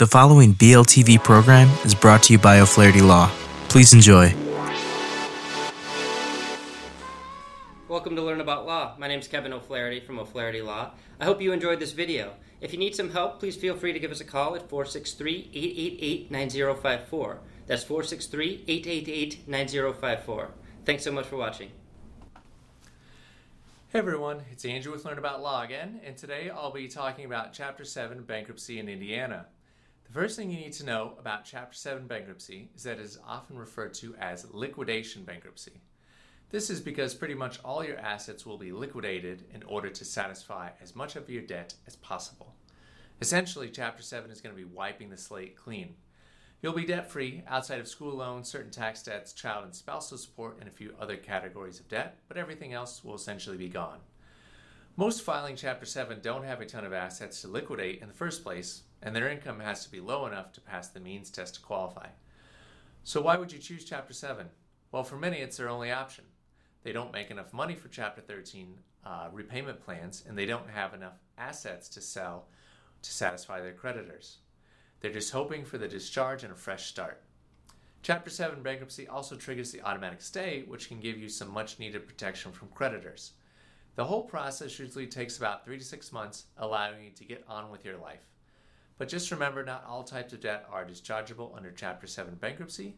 The following BLTV program is brought to you by O'Flaherty Law. Please enjoy. Welcome to Learn About Law. My name is Kevin O'Flaherty from O'Flaherty Law. I hope you enjoyed this video. If you need some help, please feel free to give us a call at 463 888 9054. That's 463 888 9054. Thanks so much for watching. Hey everyone, it's Andrew with Learn About Law again, and today I'll be talking about Chapter 7 bankruptcy in Indiana. The first thing you need to know about Chapter 7 bankruptcy is that it is often referred to as liquidation bankruptcy. This is because pretty much all your assets will be liquidated in order to satisfy as much of your debt as possible. Essentially, Chapter 7 is going to be wiping the slate clean. You'll be debt free outside of school loans, certain tax debts, child and spousal support, and a few other categories of debt, but everything else will essentially be gone. Most filing Chapter 7 don't have a ton of assets to liquidate in the first place, and their income has to be low enough to pass the means test to qualify. So, why would you choose Chapter 7? Well, for many, it's their only option. They don't make enough money for Chapter 13 uh, repayment plans, and they don't have enough assets to sell to satisfy their creditors. They're just hoping for the discharge and a fresh start. Chapter 7 bankruptcy also triggers the automatic stay, which can give you some much needed protection from creditors. The whole process usually takes about three to six months, allowing you to get on with your life. But just remember, not all types of debt are dischargeable under Chapter 7 bankruptcy.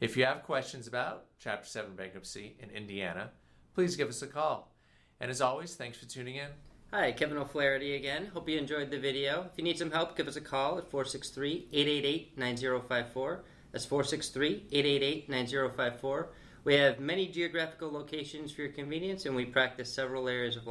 If you have questions about Chapter 7 bankruptcy in Indiana, please give us a call. And as always, thanks for tuning in. Hi, Kevin O'Flaherty again. Hope you enjoyed the video. If you need some help, give us a call at 463 888 9054. That's 463 888 9054. We have many geographical locations for your convenience, and we practice several areas of.